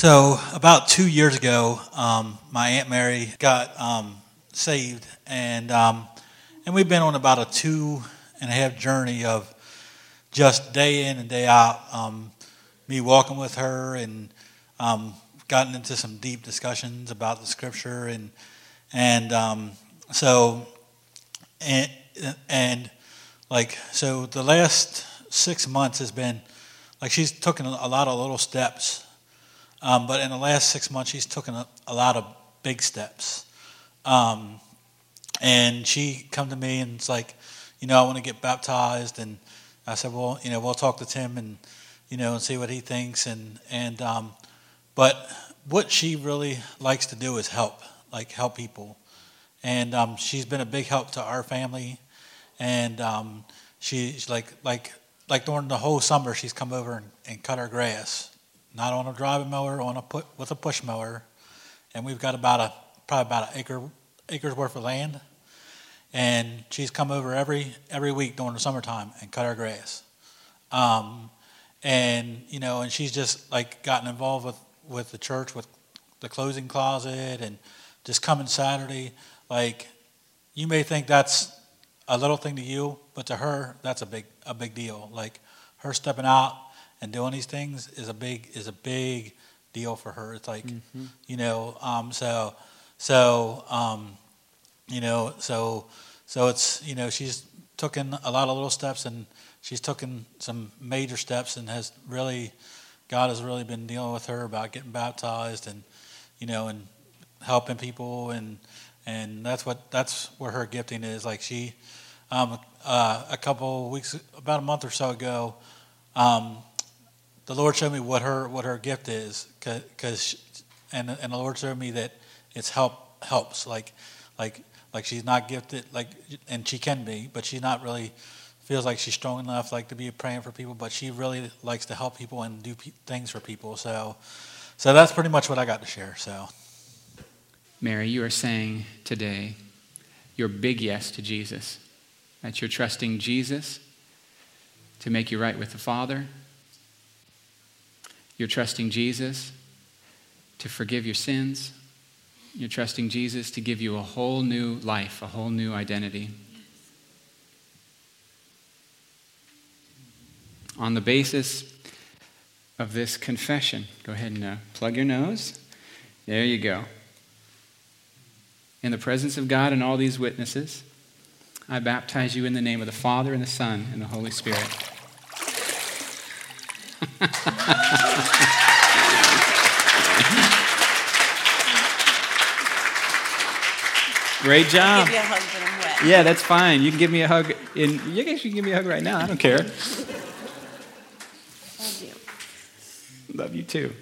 So, about two years ago, um, my Aunt Mary got um, saved, and, um, and we've been on about a two and a half journey of just day in and day out, um, me walking with her and um, gotten into some deep discussions about the scripture. And, and um, so, and, and like, so the last six months has been like she's taken a lot of little steps um, but in the last six months, she's taken a, a lot of big steps. Um, and she come to me and it's like, you know, I want to get baptized. And I said, well, you know, we'll talk to Tim and, you know, and see what he thinks. And, and, um, but what she really likes to do is help, like help people. And um, she's been a big help to our family. And um, she's like, like, like during the whole summer, she's come over and, and cut our grass not on a driving mower, on a put, with a push mower, and we've got about a probably about an acre acres worth of land. And she's come over every every week during the summertime and cut our grass. Um, and you know, and she's just like gotten involved with with the church with the clothing closet and just coming Saturday. Like you may think that's a little thing to you, but to her that's a big a big deal. Like her stepping out and doing these things is a big is a big deal for her. It's like mm-hmm. you know, um, so so um, you know, so so it's you know she's taken a lot of little steps and she's taken some major steps and has really God has really been dealing with her about getting baptized and you know and helping people and and that's what that's where her gifting is. Like she, um, uh, a couple weeks, about a month or so ago, um, the Lord showed me what her what her gift is, because and and the Lord showed me that it's help helps like like like she's not gifted like and she can be, but she's not really feels like she's strong enough like to be praying for people, but she really likes to help people and do pe- things for people. So so that's pretty much what I got to share. So Mary, you are saying today your big yes to Jesus. That you're trusting Jesus to make you right with the Father you're trusting Jesus to forgive your sins. You're trusting Jesus to give you a whole new life, a whole new identity. On the basis of this confession, go ahead and uh, plug your nose. There you go. In the presence of God and all these witnesses, I baptize you in the name of the Father and the Son and the Holy Spirit. Great job. Yeah, that's fine. You can give me a hug. In, you guys can give me a hug right now. I don't care. Love you. Love you too.